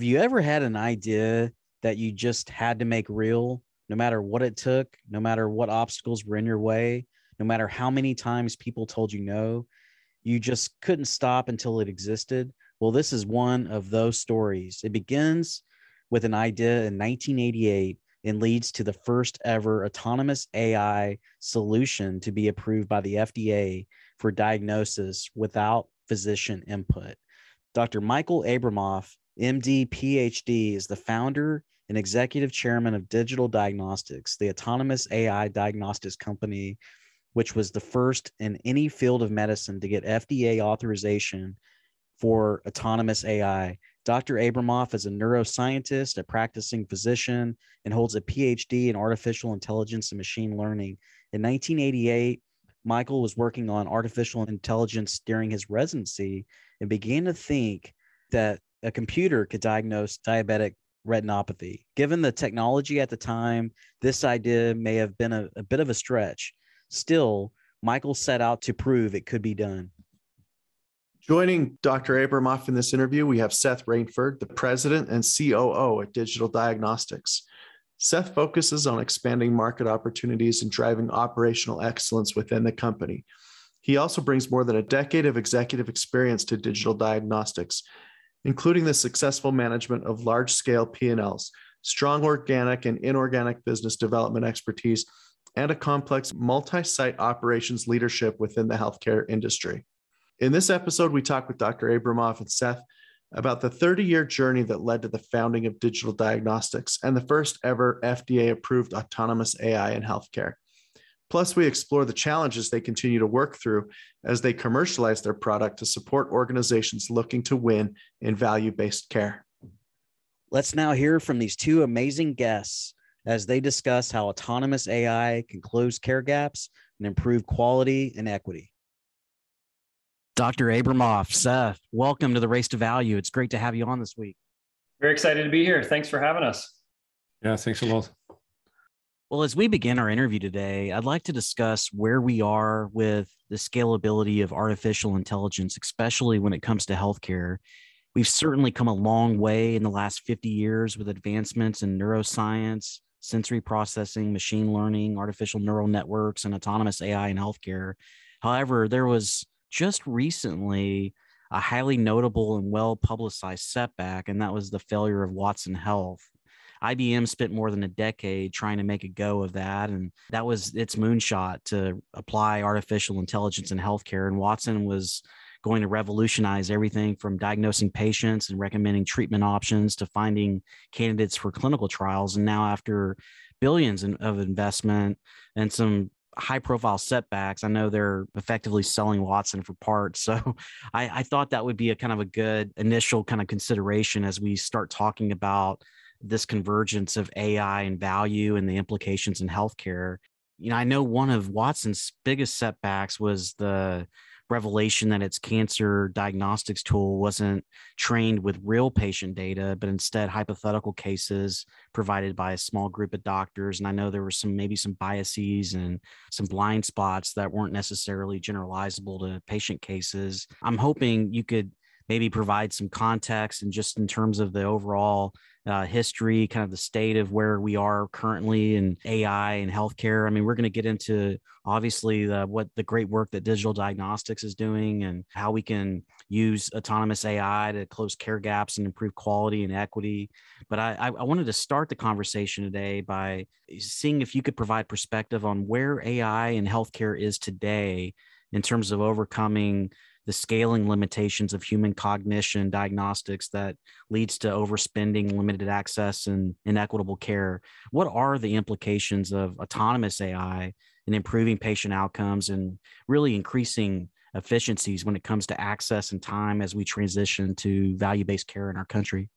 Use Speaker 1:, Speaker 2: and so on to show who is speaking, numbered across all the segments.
Speaker 1: Have you ever had an idea that you just had to make real, no matter what it took, no matter what obstacles were in your way, no matter how many times people told you no? You just couldn't stop until it existed. Well, this is one of those stories. It begins with an idea in 1988 and leads to the first ever autonomous AI solution to be approved by the FDA for diagnosis without physician input. Dr. Michael Abramoff MD, PhD, is the founder and executive chairman of Digital Diagnostics, the autonomous AI diagnostics company, which was the first in any field of medicine to get FDA authorization for autonomous AI. Dr. Abramoff is a neuroscientist, a practicing physician, and holds a PhD in artificial intelligence and machine learning. In 1988, Michael was working on artificial intelligence during his residency and began to think that a computer could diagnose diabetic retinopathy. Given the technology at the time, this idea may have been a, a bit of a stretch. Still, Michael set out to prove it could be done.
Speaker 2: Joining Dr. Abramoff in this interview, we have Seth Rainford, the president and COO at Digital Diagnostics. Seth focuses on expanding market opportunities and driving operational excellence within the company. He also brings more than a decade of executive experience to digital diagnostics, including the successful management of large scale P&Ls, strong organic and inorganic business development expertise, and a complex multi site operations leadership within the healthcare industry. In this episode, we talk with Dr. Abramoff and Seth about the 30 year journey that led to the founding of Digital Diagnostics and the first ever FDA approved autonomous AI in healthcare. Plus, we explore the challenges they continue to work through as they commercialize their product to support organizations looking to win in value based care.
Speaker 1: Let's now hear from these two amazing guests as they discuss how autonomous AI can close care gaps and improve quality and equity. Dr. Abramoff, Seth, welcome to the Race to Value. It's great to have you on this week.
Speaker 3: Very excited to be here. Thanks for having us.
Speaker 4: Yeah, thanks a lot.
Speaker 1: Well, as we begin our interview today, I'd like to discuss where we are with the scalability of artificial intelligence, especially when it comes to healthcare. We've certainly come a long way in the last 50 years with advancements in neuroscience, sensory processing, machine learning, artificial neural networks, and autonomous AI in healthcare. However, there was just recently a highly notable and well publicized setback, and that was the failure of Watson Health. IBM spent more than a decade trying to make a go of that. And that was its moonshot to apply artificial intelligence in healthcare. And Watson was going to revolutionize everything from diagnosing patients and recommending treatment options to finding candidates for clinical trials. And now, after billions of investment and some high profile setbacks. I know they're effectively selling Watson for parts. So I, I, thought that would be a kind of a good initial kind of consideration as we start talking about this convergence of AI and value and the implications in healthcare. You know, I know one of Watson's biggest setbacks was the revelation that its cancer diagnostics tool wasn't trained with real patient data, but instead hypothetical cases provided by a small group of doctors. And I know there were some maybe some biases and some blind spots that weren't necessarily generalizable to patient cases. I'm hoping you could maybe provide some context and just in terms of the overall uh, history, kind of the state of where we are currently in AI and healthcare. I mean, we're going to get into obviously the, what the great work that digital diagnostics is doing and how we can use autonomous AI to close care gaps and improve quality and equity. But I, I wanted to start the conversation today by seeing if you could provide perspective on where AI and healthcare is today in terms of overcoming the scaling limitations of human cognition diagnostics that leads to overspending, limited access, and inequitable care. What are the implications of autonomous AI in improving patient outcomes and really increasing efficiencies when it comes to access and time as we transition to value based care in our country?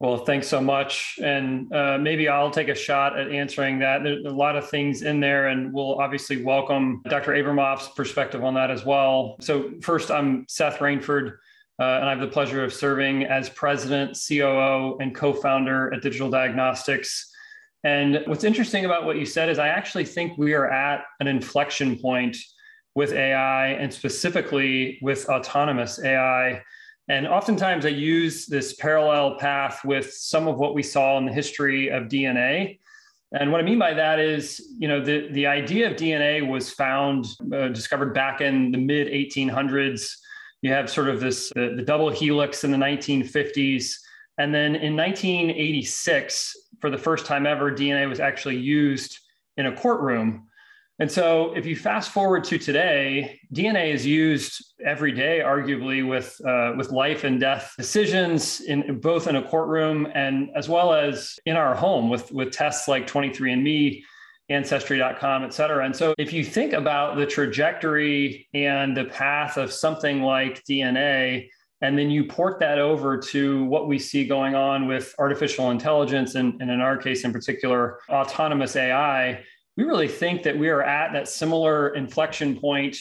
Speaker 3: Well, thanks so much. And uh, maybe I'll take a shot at answering that. There's a lot of things in there, and we'll obviously welcome Dr. Abramoff's perspective on that as well. So, first, I'm Seth Rainford, uh, and I have the pleasure of serving as president, COO, and co founder at Digital Diagnostics. And what's interesting about what you said is I actually think we are at an inflection point with AI and specifically with autonomous AI. And oftentimes I use this parallel path with some of what we saw in the history of DNA. And what I mean by that is, you know, the, the idea of DNA was found, uh, discovered back in the mid 1800s. You have sort of this, the, the double helix in the 1950s. And then in 1986, for the first time ever, DNA was actually used in a courtroom and so, if you fast forward to today, DNA is used every day, arguably with uh, with life and death decisions in both in a courtroom and as well as in our home with with tests like 23andMe, Ancestry.com, et cetera. And so, if you think about the trajectory and the path of something like DNA, and then you port that over to what we see going on with artificial intelligence, and, and in our case in particular, autonomous AI we really think that we are at that similar inflection point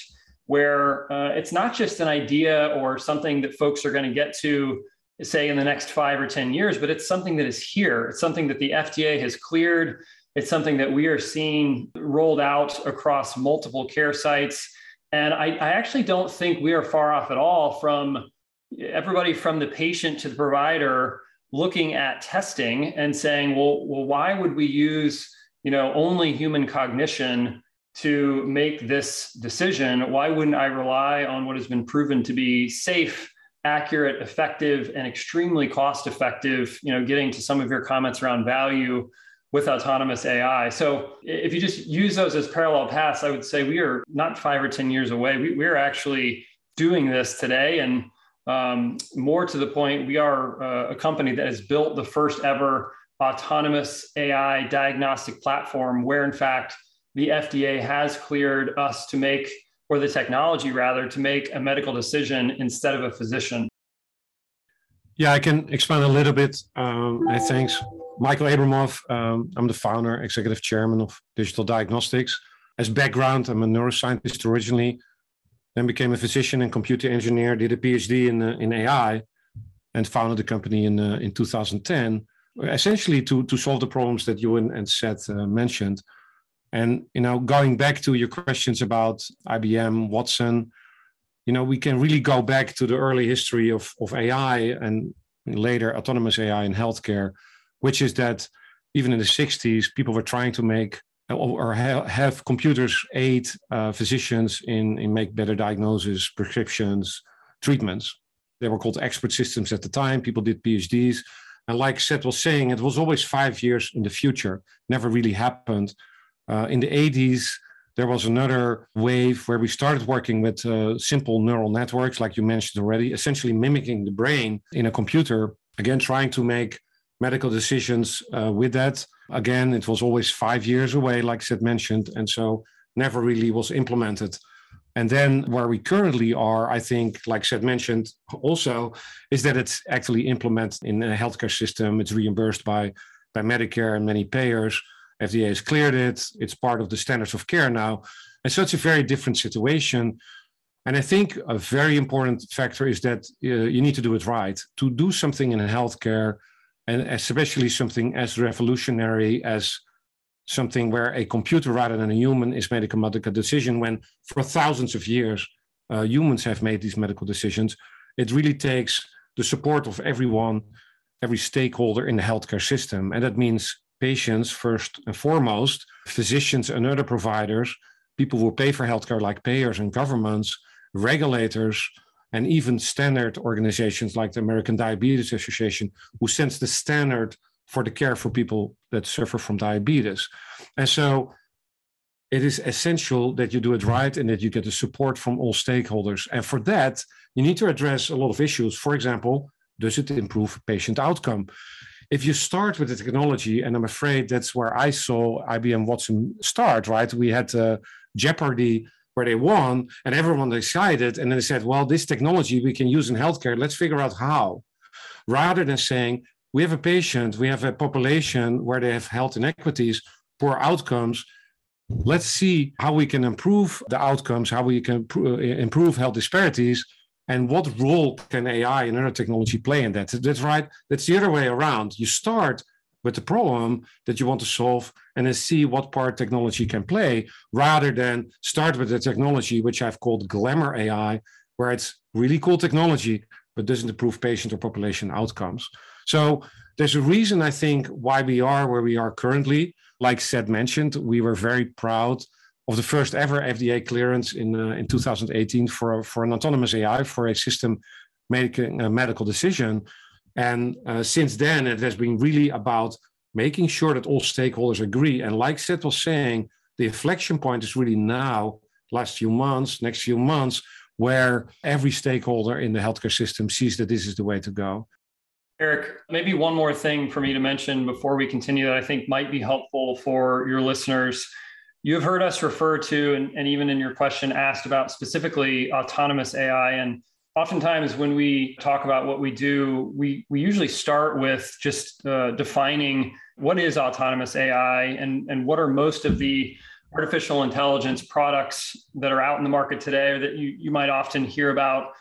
Speaker 3: where uh, it's not just an idea or something that folks are going to get to say in the next five or 10 years, but it's something that is here. It's something that the FDA has cleared. It's something that we are seeing rolled out across multiple care sites. And I, I actually don't think we are far off at all from everybody from the patient to the provider looking at testing and saying, well, well why would we use you know only human cognition to make this decision. Why wouldn't i rely on what has been proven to be safe accurate effective and extremely cost effective you know getting to some of your comments around value with autonomous ai so if you just use those as parallel paths i would say we are not five or ten years away. We, we're actually doing this today. And um, more to the point we are uh, a company that has built the first ever autonomous AI diagnostic platform where, in fact, the FDA has cleared us to make, or the technology rather, to make a medical decision instead of a physician.
Speaker 4: Yeah, I can expand a little bit. Um, thanks. Michael Abramoff, um, I'm the founder, executive chairman of Digital Diagnostics. As background, I'm a neuroscientist originally, then became a physician and computer engineer, did a PhD in, uh, in AI, and founded the company in, uh, in 2010 essentially to to solve the problems that you and, and Seth uh, mentioned. And you know, going back to your questions about IBM, Watson, you know, we can really go back to the early history of of AI and later autonomous AI in healthcare, which is that even in the 60s, people were trying to make or have computers aid uh, physicians in, in make better diagnosis, prescriptions, treatments. They were called expert systems at the time. People did PhDs and like Seth was saying, it was always five years in the future, never really happened. Uh, in the 80s, there was another wave where we started working with uh, simple neural networks, like you mentioned already, essentially mimicking the brain in a computer, again, trying to make medical decisions uh, with that. Again, it was always five years away, like Seth mentioned, and so never really was implemented. And then where we currently are, I think, like Seth mentioned also, is that it's actually implemented in a healthcare system. It's reimbursed by, by Medicare and many payers. FDA has cleared it. It's part of the standards of care now. And so it's a very different situation. And I think a very important factor is that uh, you need to do it right. To do something in healthcare, and especially something as revolutionary as something where a computer rather than a human is making a medical decision, when for thousands of years uh, humans have made these medical decisions, it really takes the support of everyone, every stakeholder in the healthcare system. And that means patients first and foremost, physicians and other providers, people who pay for healthcare like payers and governments, regulators, and even standard organizations like the American Diabetes Association, who sets the standard for the care for people that suffer from diabetes. And so it is essential that you do it right and that you get the support from all stakeholders. And for that, you need to address a lot of issues. For example, does it improve patient outcome? If you start with the technology, and I'm afraid that's where I saw IBM Watson start, right? We had uh, Jeopardy where they won and everyone decided, and then they said, well, this technology we can use in healthcare, let's figure out how. Rather than saying, we have a patient, we have a population where they have health inequities, poor outcomes, let's see how we can improve the outcomes, how we can uh, improve health disparities, and what role can AI and other technology play in that. That's right. That's the other way around. You start with the problem that you want to solve and then see what part technology can play rather than start with the technology, which I've called glamour AI, where it's really cool technology, but doesn't improve patient or population outcomes. So there's a reason I think why we are where we are currently like Seth mentioned, we were very proud of the first ever FDA clearance in uh, in 2018 for for an autonomous AI for a system making a medical decision. And uh, since then, it has been really about making sure that all stakeholders agree. And like Seth was saying, the inflection point is really now, last few months, next few months, where every stakeholder in the healthcare system sees that this is the way to go.
Speaker 3: Eric, maybe one more thing for me to mention before we continue that I think might be helpful for your listeners. You have heard us refer to, and, and, even in your question, asked about specifically autonomous AI. And oftentimes, when we talk about what we do, we, we usually start with just uh, defining what is autonomous AI and, and what are most of the artificial intelligence products that are out in the market today or that you, you might often hear about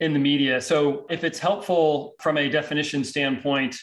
Speaker 3: in the media. So, if it's helpful from a definition standpoint,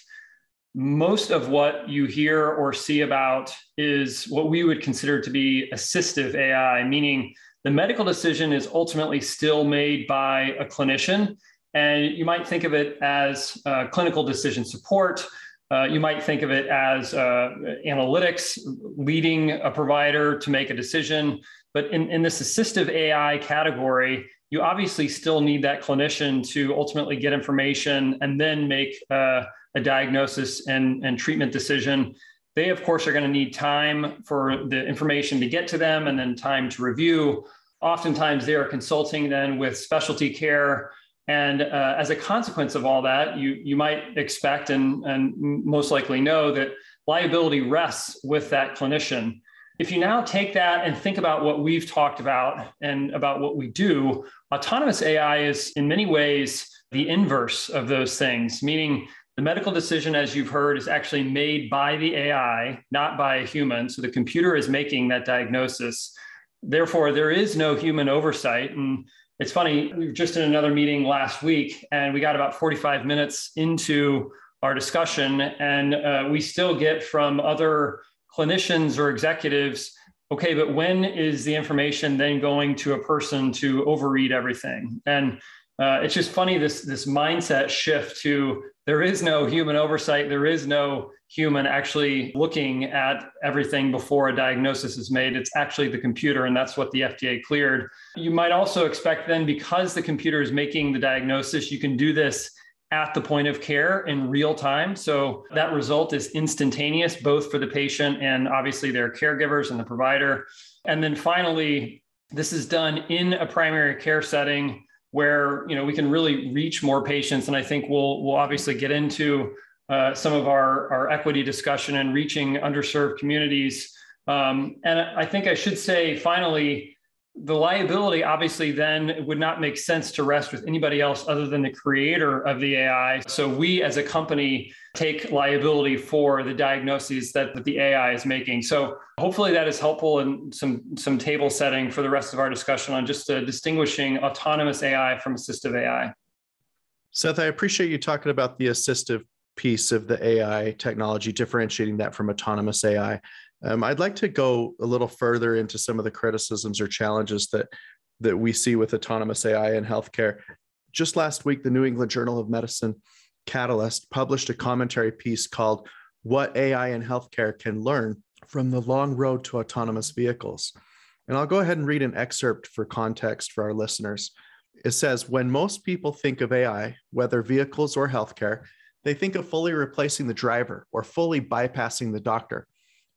Speaker 3: most of what you hear or see about is what we would consider to be assistive AI, meaning the medical decision is ultimately still made by a clinician. And you might think of it as uh, clinical decision support. Uh, you might think of it as uh, analytics, leading a provider to make a decision. But in, in this assistive AI category, you obviously still need that clinician to ultimately get information and then make uh, a diagnosis and, and treatment decision. They, of course, are going to need time for the information to get to them and then time to review. Oftentimes, they are consulting then with specialty care. And uh, as a consequence of all that, you, you might expect and, and most likely know that liability rests with that clinician. If you now take that and think about what we've talked about and about what we do, autonomous AI is in many ways the inverse of those things, meaning the medical decision, as you've heard, is actually made by the AI, not by a human. So the computer is making that diagnosis. Therefore, there is no human oversight. And it's funny, we were just in another meeting last week, and we got about 45 minutes into our discussion, and uh, we still get from other clinicians or executives okay but when is the information then going to a person to overread everything? And uh, it's just funny this this mindset shift to there is no human oversight there is no human actually looking at everything before a diagnosis is made. It's actually the computer and that's what the fda cleared. You might also expect then because the computer is making the diagnosis you can do this at the point of care in real time. So that result is instantaneous, both for the patient and obviously their caregivers and the provider. And then finally, this is done in a primary care setting where you know we can really reach more patients. And I think we'll we'll obviously get into uh, some of our, our equity discussion and reaching underserved communities. Um, and I think I should say finally, the liability obviously then would not make sense to rest with anybody else other than the creator of the AI. So we as a company take liability for the diagnoses that, that the AI is making. So hopefully that is helpful in some some table setting for the rest of our discussion on just uh, distinguishing autonomous AI from assistive AI.
Speaker 2: Seth, I appreciate you talking about the assistive piece of the AI technology, differentiating that from autonomous AI. Um, I'd like to go a little further into some of the criticisms or challenges that that we see with autonomous AI in healthcare. Just last week, the New England Journal of Medicine Catalyst published a commentary piece called "What AI in Healthcare Can Learn from the Long Road to Autonomous Vehicles." And I'll go ahead and read an excerpt for context for our listeners. It says, when most people think of AI, whether vehicles or healthcare, they think of fully replacing the driver or fully bypassing the doctor.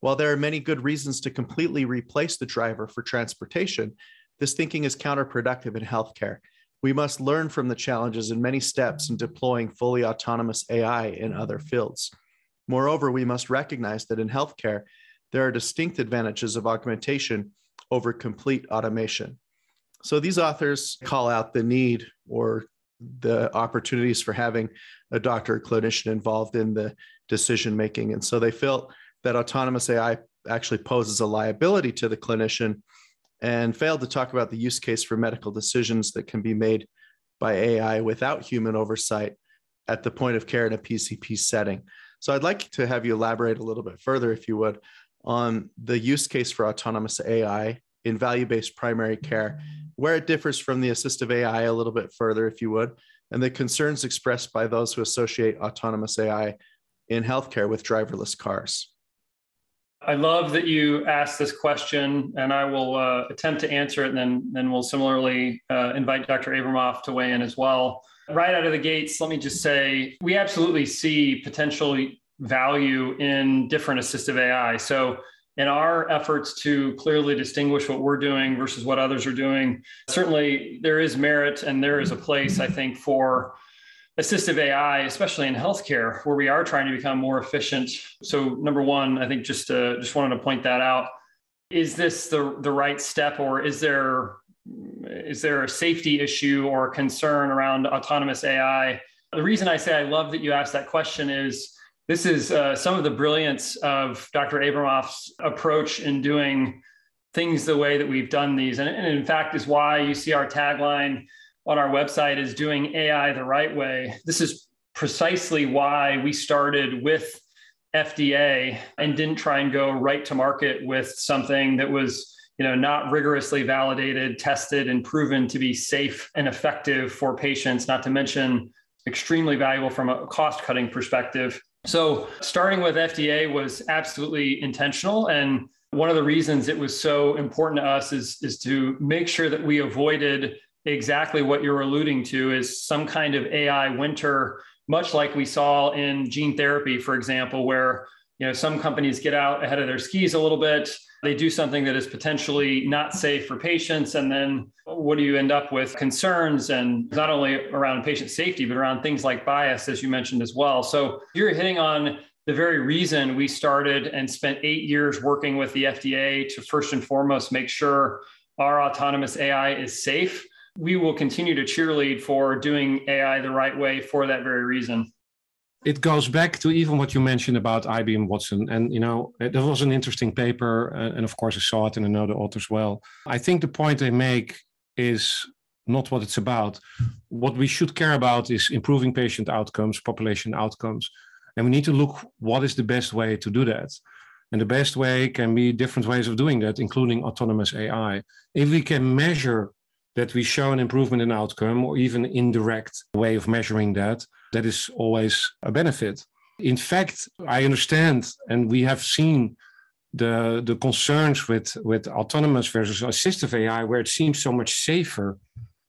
Speaker 2: While there are many good reasons to completely replace the driver for transportation, this thinking is counterproductive in healthcare. We must learn from the challenges and many steps in deploying fully autonomous AI in other fields. Moreover, we must recognize that in healthcare, there are distinct advantages of augmentation over complete automation. So these authors call out the need or the opportunities for having a doctor or clinician involved in the decision making. And so they felt that autonomous AI actually poses a liability to the clinician and failed to talk about the use case for medical decisions that can be made by AI without human oversight at the point of care in a PCP setting. So I'd like to have you elaborate a little bit further, if you would, on the use case for autonomous AI in value based primary care, where it differs from the assistive AI a little bit further, if you would, and the concerns expressed by those who associate autonomous AI in healthcare with driverless cars.
Speaker 3: I love that you asked this question, and I will uh, attempt to answer it, and then, then we'll similarly uh, invite Dr. Abramoff to weigh in as well. Right out of the gates, let me just say we absolutely see potential value in different assistive AI. So, in our efforts to clearly distinguish what we're doing versus what others are doing, certainly there is merit and there is a place, I think, for assistive AI, especially in healthcare, where we are trying to become more efficient. So, number one, I think just uh, just wanted to point that out. Is this the the right step, or is there is there a safety issue or concern around autonomous AI? The reason I say I love that you asked that question is this is uh, some of the brilliance of Dr. Abramoff's approach in doing things the way that we've done these, and, and in fact is why you see our tagline on our website is doing AI the right way. This is precisely why we started with FDA and didn't try and go right to market with something that was you know not rigorously validated tested and proven to be safe and effective for patients not to mention extremely valuable from a cost cutting perspective so starting with FDA was absolutely intentional and one of the reasons it was so important to us is is to make sure that we avoided exactly what you're alluding to is some kind of AI winter, much like we saw in gene therapy, for example, where you know some companies get out ahead of their skis a little bit. They do something that is potentially not safe for patients, and then what do you end up with? Concerns, and not only around patient safety, but around things like bias, as you mentioned as well. So you're hitting on the very reason we started and spent eight years working with the FDA to first and foremost make sure our autonomous AI is safe we will continue to cheerlead for doing AI the right way for that very reason.
Speaker 4: It goes back to even what you mentioned about IBM Watson. And, you know, it was an interesting paper. Uh, and of course, I saw it and I know the authors well. I think the point they make is not what it's about. What we should care about is improving patient outcomes, population outcomes. And we need to look what is the best way to do that. And the best way can be different ways of doing that, including autonomous AI. If we can measure that we show an improvement in outcome or even indirect way of measuring that, that is always a benefit. In fact, I understand, and we have seen the, the concerns with, with autonomous versus assistive AI, where it seems so much safer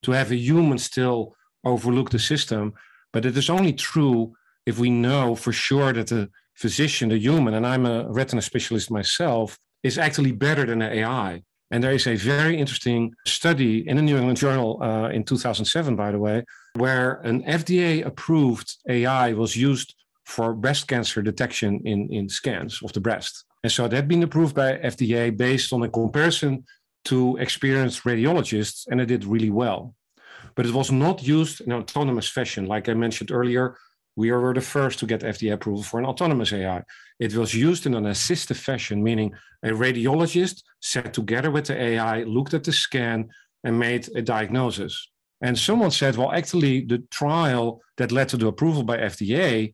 Speaker 4: to have a human still overlook the system. But it is only true if we know for sure that the physician, the human, and I'm a retina specialist myself, is actually better than the AI. And there is a very interesting study in the New England Journal uh, in 2007, by the way, where an FDA approved AI was used for breast cancer detection in, in scans of the breast. And so that had been approved by FDA based on a comparison to experienced radiologists, and it did really well. But it was not used in an autonomous fashion. Like I mentioned earlier, we were the first to get FDA approval for an autonomous AI. It was used in an assistive fashion, meaning a radiologist sat together with the AI, looked at the scan, and made a diagnosis. And someone said, well, actually, the trial that led to the approval by FDA,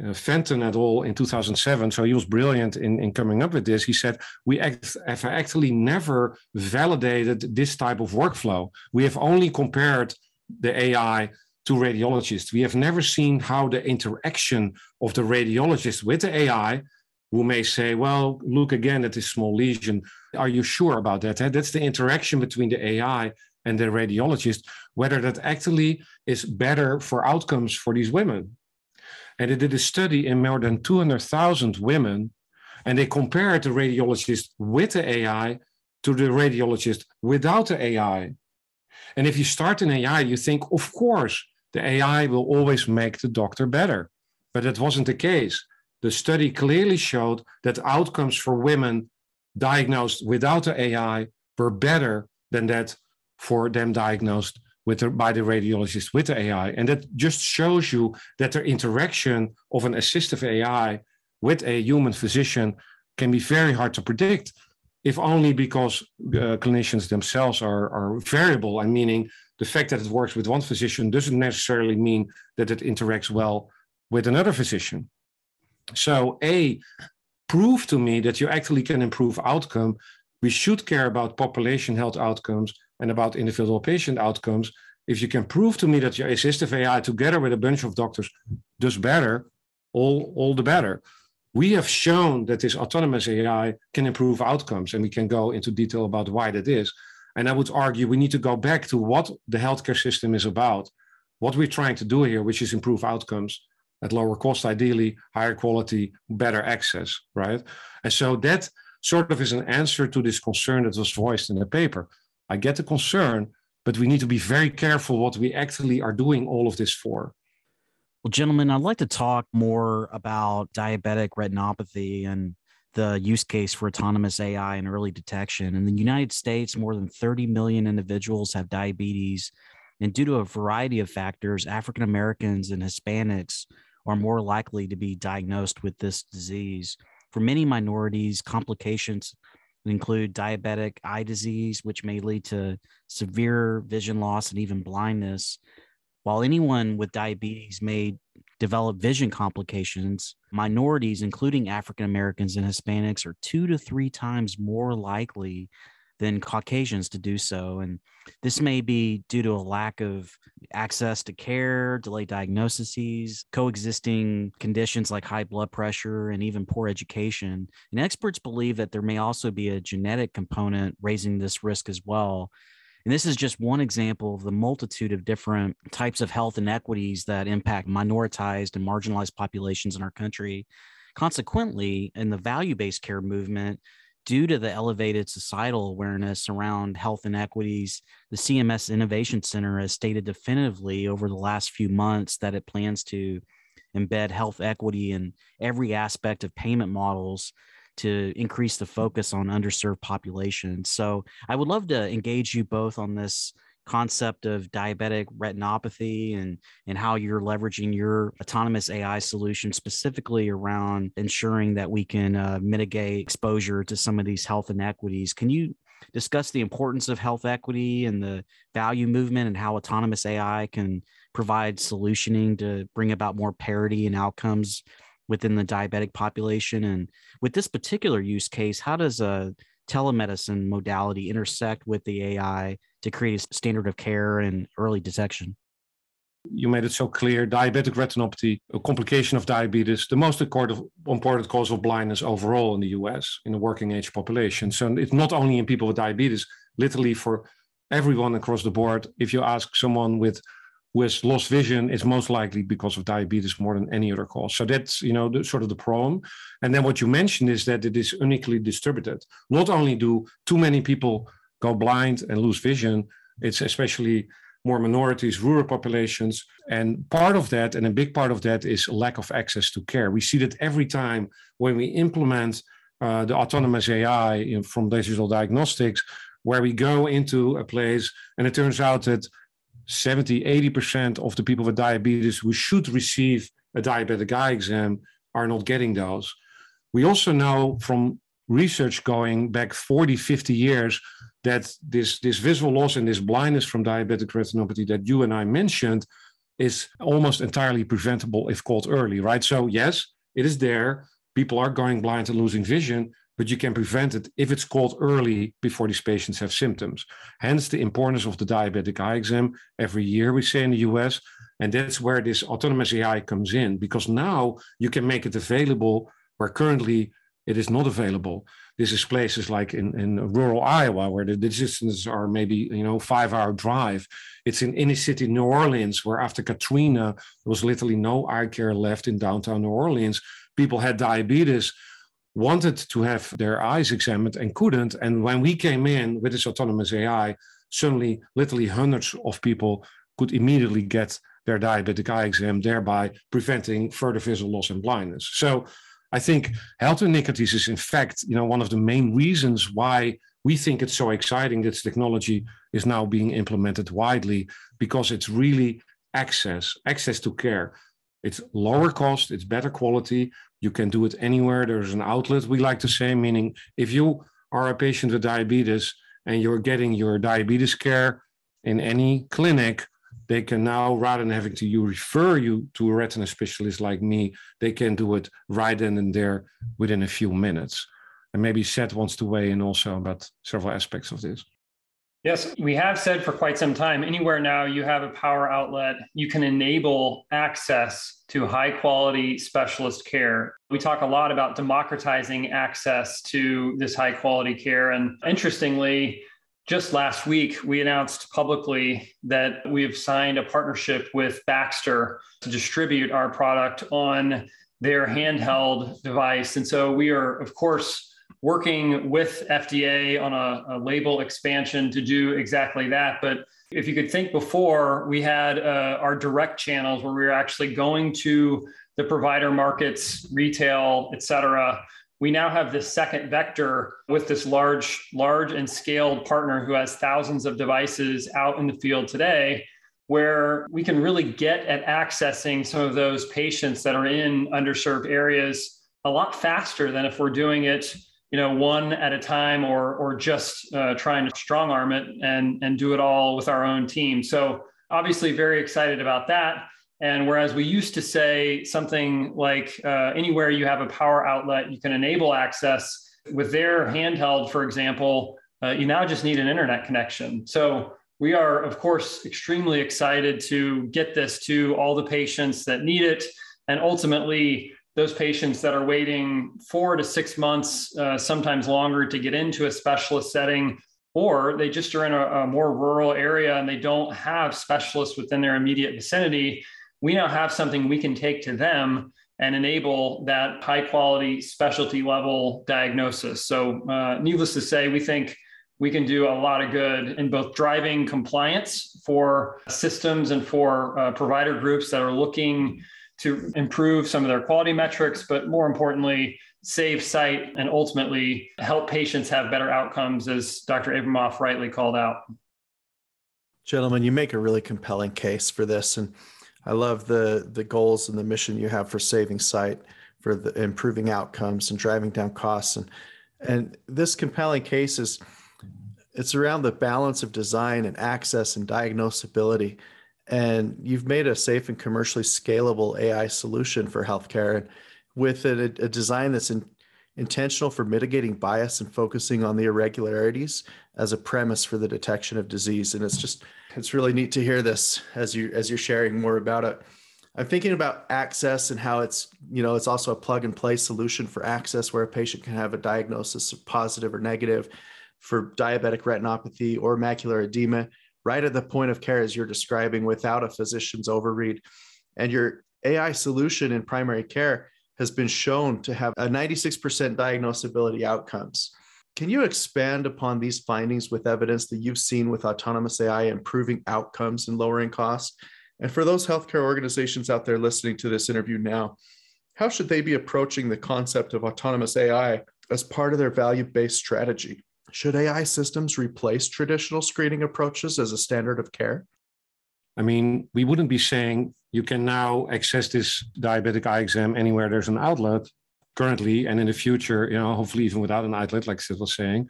Speaker 4: uh, Fenton et al. in 2007, so he was brilliant in, in coming up with this. He said, We have actually never validated this type of workflow. We have only compared the AI to radiologists. We have never seen how the interaction of the radiologist with the AI, who may say, Well, look again at this small lesion. Are you sure about that? Eh? That's the interaction between the AI and the radiologist, whether that actually is better for outcomes for these women. And they did a study in more than 200,000 women, and they compared the radiologist with the AI to the radiologist without the AI. And if you start an AI, you think, of course, the AI will always make the doctor better. But that wasn't the case. The study clearly showed that outcomes for women diagnosed without the AI were better than that for them diagnosed with the, by the radiologist with the AI. And that just shows you that the interaction of an assistive AI with a human physician can be very hard to predict, if only because uh, clinicians themselves are, are variable. And meaning the fact that it works with one physician doesn't necessarily mean that it interacts well with another physician. So, A, prove to me that you actually can improve outcome. We should care about population health outcomes and about individual patient outcomes. If you can prove to me that your assistive AI, together with a bunch of doctors, does better, all, all the better. We have shown that this autonomous AI can improve outcomes, and we can go into detail about why that is. And I would argue we need to go back to what the healthcare system is about, what we're trying to do here, which is improve outcomes at lower cost, ideally, higher quality, better access, right? And so that sort of is an answer to this concern that was voiced in the paper. I get the concern, but we need to be very careful what we actually are doing all of this for.
Speaker 1: Well, gentlemen, I'd like to talk more about diabetic retinopathy and the use case for autonomous AI and early detection. In the United States, more than 30 million individuals have diabetes. And due to a variety of factors, African Americans and Hispanics are more likely to be diagnosed with this disease. For many minorities, complications include diabetic eye disease, which may lead to severe vision loss and even blindness. While anyone with diabetes may develop vision complications, minorities, including African Americans and Hispanics, are two to three times more likely than Caucasians to do so. And this may be due to a lack of access to care, delayed diagnoses, coexisting conditions like high blood pressure, and even poor education. And experts believe that there may also be a genetic component raising this risk as well. And this is just one example of the multitude of different types of health inequities that impact minoritized and marginalized populations in our country. Consequently, in the value based care movement, due to the elevated societal awareness around health inequities, the CMS Innovation Center has stated definitively over the last few months that it plans to embed health equity in every aspect of payment models to increase the focus on underserved populations. So I would love to engage you both on this concept of diabetic retinopathy and and how you're leveraging your autonomous AI solution specifically around ensuring that we can uh, mitigate exposure to some of these health inequities. Can you discuss the importance of health equity and the value movement and how autonomous AI can provide solutioning to bring about more parity and outcomes within the diabetic population? And with this particular use case, how does a telemedicine modality intersect with the AI to create a standard of care and early detection?
Speaker 4: You made it so clear diabetic retinopathy, a complication of diabetes, the most important cause of blindness overall in the US in the working age population. So it's not only in people with diabetes, literally for everyone across the board. If you ask someone with has lost vision, it's most likely because of diabetes more than any other cause. So that's you know the, sort of the problem. And then what you mentioned is that it is unequally distributed. Not only do too many people go blind and lose vision, it's especially more minorities, rural populations. And part of that, and a big part of that, is lack of access to care. We see that every time when we implement uh, the autonomous AI from digital diagnostics, where we go into a place and it turns out that 70, 80% of the people with diabetes who should receive a diabetic eye exam are not getting those. We also know from research going back 40, 50 years that this, this visual loss and this blindness from diabetic retinopathy that you and I mentioned is almost entirely preventable if caught early, right? So, yes, it is there. People are going blind and losing vision, but you can prevent it if it's caught early before these patients have symptoms. Hence the importance of the diabetic eye exam every year, we say in the US. And that's where this autonomous AI comes in, because now you can make it available where currently it is not available. This is places like in, in rural Iowa where the distances are maybe you know five hour drive. It's in inner city New Orleans where after Katrina there was literally no eye care left in downtown New Orleans. People had diabetes, wanted to have their eyes examined and couldn't. And when we came in with this autonomous AI, suddenly literally hundreds of people could immediately get their diabetic eye exam, thereby preventing further visual loss and blindness. So I think health inequities is in fact, you know, one of the main reasons why we think it's so exciting that technology is now being implemented widely because it's really access, access to care. It's lower cost, it's better quality. You can do it anywhere. There's an outlet, we like to say, meaning if you are a patient with diabetes and you're getting your diabetes care in any clinic, they can now, rather than having to you refer you to a retina specialist like me, they can do it right then and there within a few minutes. And maybe Seth wants to weigh in also about several aspects of this.
Speaker 3: Yes, we have said for quite some time anywhere now you have a power outlet, you can enable access to high quality specialist care. We talk a lot about democratizing access to this high quality care. And interestingly, just last week, we announced publicly that we have signed a partnership with Baxter to distribute our product on their handheld device. And so we are, of course, working with FDA on a, a label expansion to do exactly that. But if you could think before, we had uh, our direct channels where we were actually going to the provider markets, retail, et cetera, we now have this second vector with this large, large and scaled partner who has thousands of devices out in the field today, where we can really get at accessing some of those patients that are in underserved areas a lot faster than if we're doing it you know one at a time or or just uh, trying to strong arm it and and do it all with our own team so obviously very excited about that and whereas we used to say something like uh, anywhere you have a power outlet, you can enable access. With their handheld, for example, uh, you now just need an internet connection. So we are, of course, extremely excited to get this to all the patients that need it. And ultimately, those patients that are waiting four to six months, uh, sometimes longer, to get into a specialist setting, or they just are in a, a more rural area and they don't have specialists within their immediate vicinity we now have something we can take to them and enable that high quality specialty level diagnosis. So, uh, needless to say, we think we can do a lot of good in both driving compliance for systems and for uh, provider groups that are looking to improve some of their quality metrics, but more importantly, save sight and ultimately help patients have better outcomes, as Dr. Abramoff rightly called out.
Speaker 2: Gentlemen, you make a really compelling case for this. And I love the the goals and the mission you have for saving sight, for the improving outcomes and driving down costs. And and this compelling case is it's around the balance of design and access and diagnosability. And you've made a safe and commercially scalable AI solution for healthcare with a, a design that's in, intentional for mitigating bias and focusing on the irregularities as a premise for the detection of disease. And it's just it's really neat to hear this as you as you're sharing more about it. I'm thinking about access and how it's you know it's also a plug and play solution for access where a patient can have a diagnosis of positive or negative for diabetic retinopathy or macular edema right at the point of care as you're describing without a physician's overread. And your AI solution in primary care has been shown to have a 96% diagnosability outcomes. Can you expand upon these findings with evidence that you've seen with autonomous AI improving outcomes and lowering costs? And for those healthcare organizations out there listening to this interview now, how should they be approaching the concept of autonomous AI as part of their value based strategy? Should AI systems replace traditional screening approaches as a standard of care?
Speaker 4: I mean, we wouldn't be saying you can now access this diabetic eye exam anywhere there's an outlet currently and in the future, you know, hopefully even without an outlet, like Seth was saying.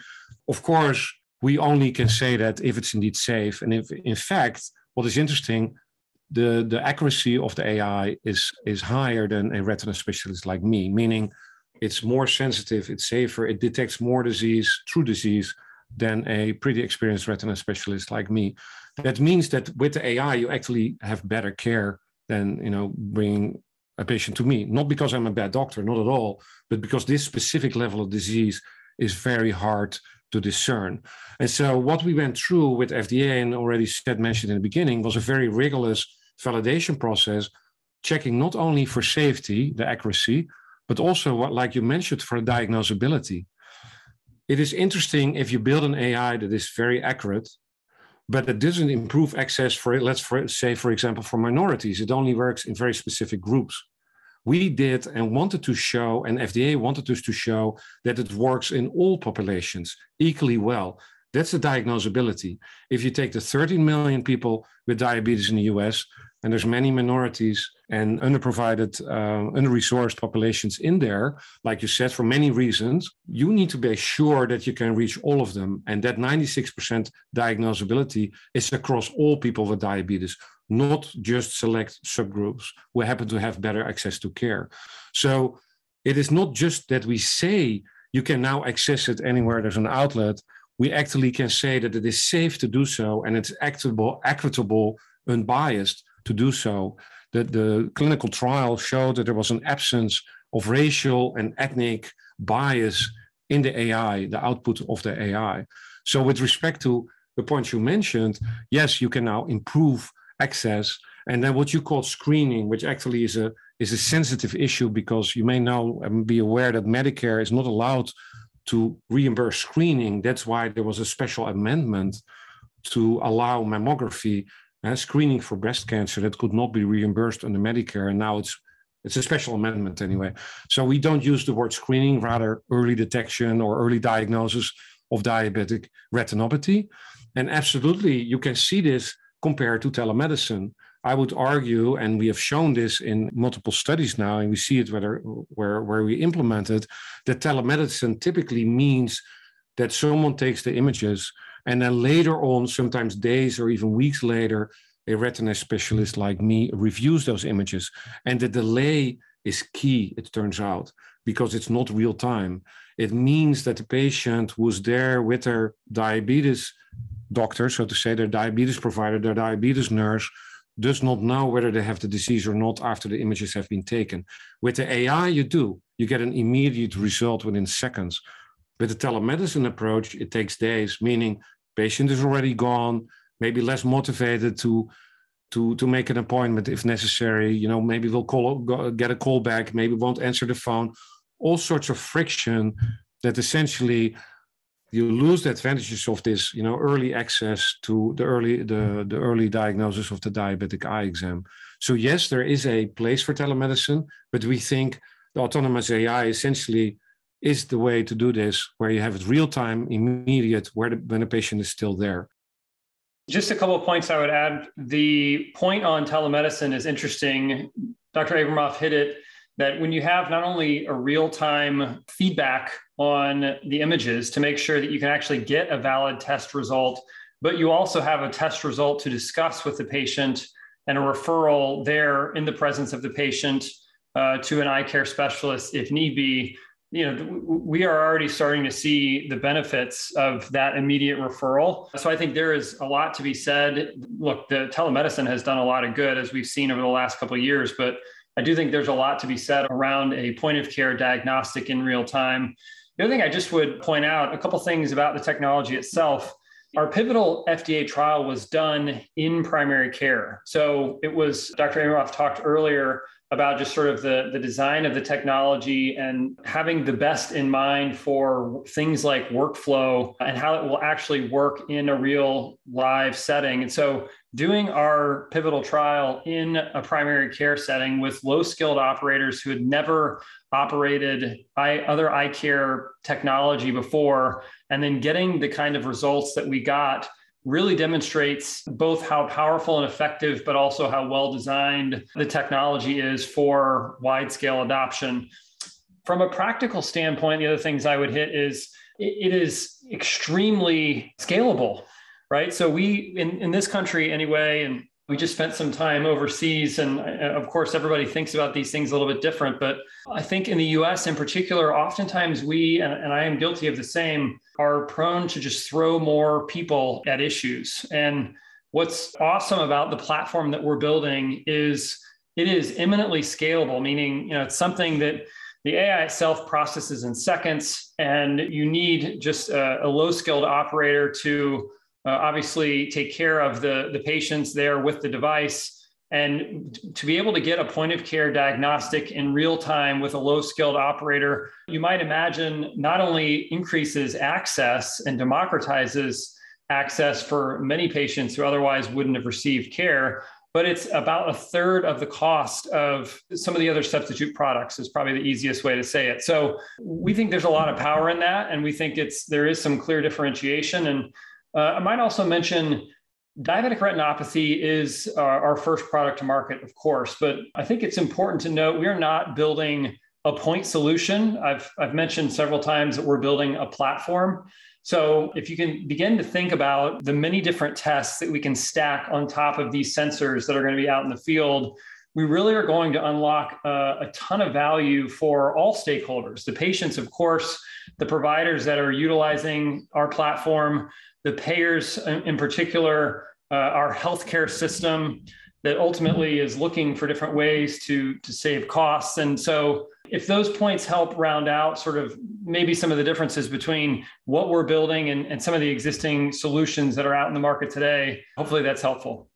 Speaker 4: Of course, we only can say that if it's indeed safe. And if in fact, what is interesting, the, the accuracy of the AI is, is higher than a retina specialist like me, meaning it's more sensitive, it's safer, it detects more disease, true disease, than a pretty experienced retina specialist like me. That means that with the AI, you actually have better care than you know bringing a patient to me. Not because I'm a bad doctor, not at all, but because this specific level of disease is very hard to discern. And so what we went through with FDA and already Seth mentioned in the beginning was a very rigorous validation process, checking not only for safety, the accuracy, but also what, like you mentioned, for diagnosability. It is interesting if you build an AI that is very accurate, but it doesn't improve access for, let's for, say, for example, for minorities. It only works in very specific groups. We did and wanted to show, and FDA wanted us to show that it works in all populations equally well. That's the diagnosability. If you take the 13 million people with diabetes in the US, and there's many minorities and underprovided, uh, under-resourced populations in there, like you said, for many reasons, you need to be sure that you can reach all of them. And that 96% diagnosability is across all people with diabetes, not just select subgroups who happen to have better access to care. So it is not just that we say you can now access it anywhere there's an outlet. We actually can say that it is safe to do so and it's actable, equitable, unbiased to do so. The, the clinical trial showed that there was an absence of racial and ethnic bias in the AI, the output of the AI. So, with respect to the points you mentioned, yes, you can now improve access. And then what you call screening, which actually is a is a sensitive issue because you may know and um, be aware that Medicare is not allowed to reimburse screening. That's why there was a special amendment to allow mammography uh, screening for breast cancer that could not be reimbursed under Medicare, and now it's it's a special amendment anyway. So we don't use the word screening, rather early detection or early diagnosis of diabetic retinopathy. And absolutely, you can see this compared to telemedicine. I would argue, and we have shown this in multiple studies now, and we see it whether where, where we implement it, that telemedicine typically means that someone takes the images and then later on, sometimes days or even weeks later, a retina specialist like me reviews those images. And the delay is key, it turns out, because it's not real time. It means that the patient was there with their diabetes doctor, so to say, their diabetes provider, their diabetes nurse, does not know whether they have the disease or not after the images have been taken. With the AI, you do. You get an immediate result within seconds. With the telemedicine approach, it takes days, meaning patient is already gone, maybe less motivated to to to make an appointment if necessary. You know, maybe they'll call get a call back, maybe won't answer the phone. All sorts of friction that essentially you lose the advantages of this, you know, early access to the early the the early diagnosis of the diabetic eye exam. So yes, there is a place for telemedicine, but we think the autonomous AI essentially is the way to do this, where you have it real time, immediate, where the, when the patient is still there.
Speaker 3: Just a couple of points I would add. The point on telemedicine is interesting. Dr. Abramoff hit it that when you have not only a real time feedback on the images to make sure that you can actually get a valid test result, but you also have a test result to discuss with the patient and a referral there in the presence of the patient uh, to an eye care specialist if need be you know we are already starting to see the benefits of that immediate referral so i think there is a lot to be said look the telemedicine has done a lot of good as we've seen over the last couple of years but i do think there's a lot to be said around a point of care diagnostic in real time the other thing i just would point out a couple things about the technology itself our pivotal FDA trial was done in primary care. So it was, Dr. Abramoff talked earlier about just sort of the, the design of the technology and having the best in mind for things like workflow and how it will actually work in a real live setting. And so doing our pivotal trial in a primary care setting with low skilled operators who had never operated other eye care technology before, and then getting the kind of results that we got really demonstrates both how powerful and effective, but also how well designed the technology is for wide scale adoption. From a practical standpoint, the other things I would hit is it is extremely scalable, right? So we in, in this country anyway, and we just spent some time overseas and uh, of course everybody thinks about these things a little bit different but i think in the us in particular oftentimes we and, and, i am guilty of the same are prone to just throw more people at issues and what's awesome about the platform that we're building is it is imminently scalable meaning you know it's something that the ai itself processes in seconds and you need just a, a low skilled operator to uh, obviously take care of the, the patients there with the device. And to be able to get a point of care diagnostic in real time with a low skilled operator, you might imagine not only increases access and democratizes access for many patients who otherwise wouldn't have received care, but it's about a third of the cost of some of the other substitute products is probably the easiest way to say it. So we think there's a lot of power in that and we think it's there is some clear differentiation. And uh, I might also mention diabetic retinopathy is our, our first product to market, of course, but I think it's important to note we are not building a point solution. I've, I've mentioned several times that we're building a platform. So, if you can begin to think about the many different tests that we can stack on top of these sensors that are going to be out in the field, we really are going to unlock uh, a ton of value for all stakeholders the patients, of course, the providers that are utilizing our platform, the payers in particular, uh, our healthcare system that ultimately is looking for different ways to, to save costs. And so if those points help round out sort of maybe some of the differences between what we're building and, and some of the existing solutions that are out in the market today, hopefully that's helpful.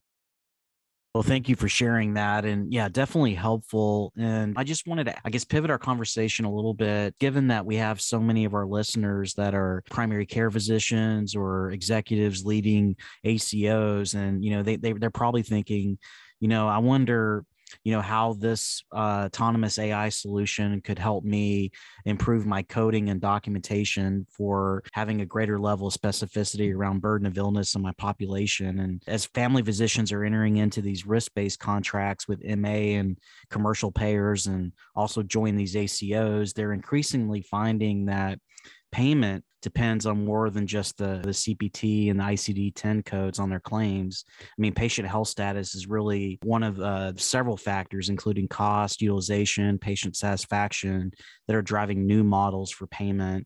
Speaker 1: Well, thank you for sharing that. And yeah, definitely helpful. And I just wanted to, I guess, pivot our conversation a little bit, given that we have so many of our listeners that are primary care physicians or executives leading ACOs. And, you know, they, they, they're probably thinking, you know, I wonder you know how this uh, autonomous ai solution could help me improve my coding and documentation for having a greater level of specificity around burden of illness in my population. And as family physicians are entering into these risk-based contracts with ma and commercial payers and also join these acos they're increasingly finding that payment depends on more than just the, the CPT and the ICD 10 codes on their claims. I mean, patient health status is really one of uh, several factors, including cost, utilization, patient satisfaction, that are driving new models for payment.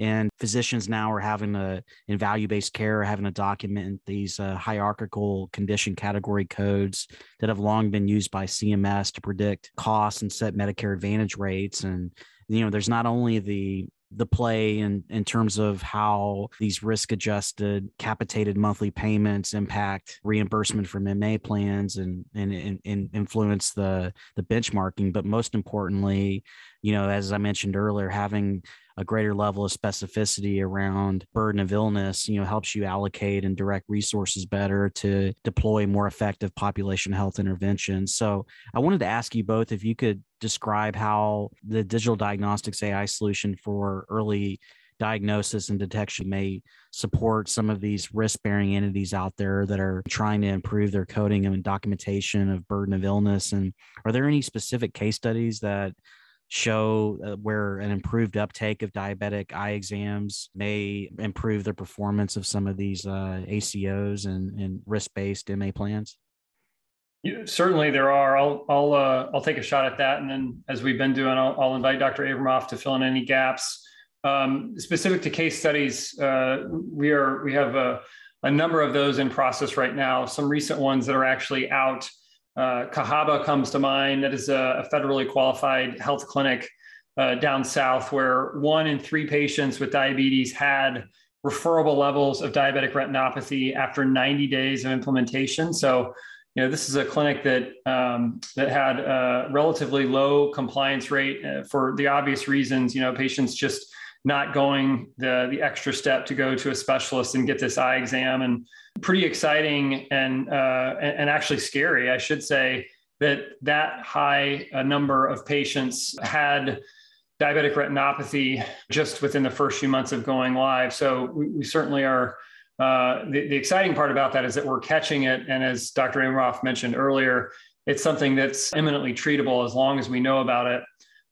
Speaker 1: And physicians now are having to, in value based care, having to document these uh, hierarchical condition category codes that have long been used by CMS to predict costs and set Medicare Advantage rates. And, you know, there's not only the the play in, in terms of how these risk adjusted capitated monthly payments impact reimbursement from MA plans and, and, and, and influence the, the benchmarking. But most importantly, you know, as I mentioned earlier, having a greater level of specificity around burden of illness, you know, helps you allocate and direct resources better to deploy more effective population health interventions. So I wanted to ask you both if you could describe how the digital diagnostics AI solution for early diagnosis and detection may support some of these risk bearing entities out there that are trying to improve their coding and documentation of burden of illness and are there any specific case studies that show uh, where an improved uptake of diabetic eye exams may improve the performance of some of these uh, ACOs and, and risk-based MA plans?
Speaker 3: Certainly, there are. I'll I'll uh, I'll take a shot at that, and then as we've been doing, I'll, I'll invite Dr. Abramoff to fill in any gaps. Um, specific to case studies, uh, we are we have a, a number of those in process right now. Some recent ones that are actually out uh, Cahaba comes to mind. That is a, a federally qualified health clinic uh, down south where one in three patients with diabetes had referable levels of diabetic retinopathy after 90 days of implementation. So, you know, this is a clinic that um, that had a relatively low compliance rate uh, for the obvious reasons. You know, patients just not going the the extra step to go to a specialist and get this eye exam and pretty exciting and uh, and, actually scary i should say that that high a number of patients had diabetic retinopathy just within the first few months of going live. So we, we certainly are uh, the, the exciting part about that is that we're catching it. And as dr Abramoff mentioned earlier it's something that's eminently treatable as long as we know about it.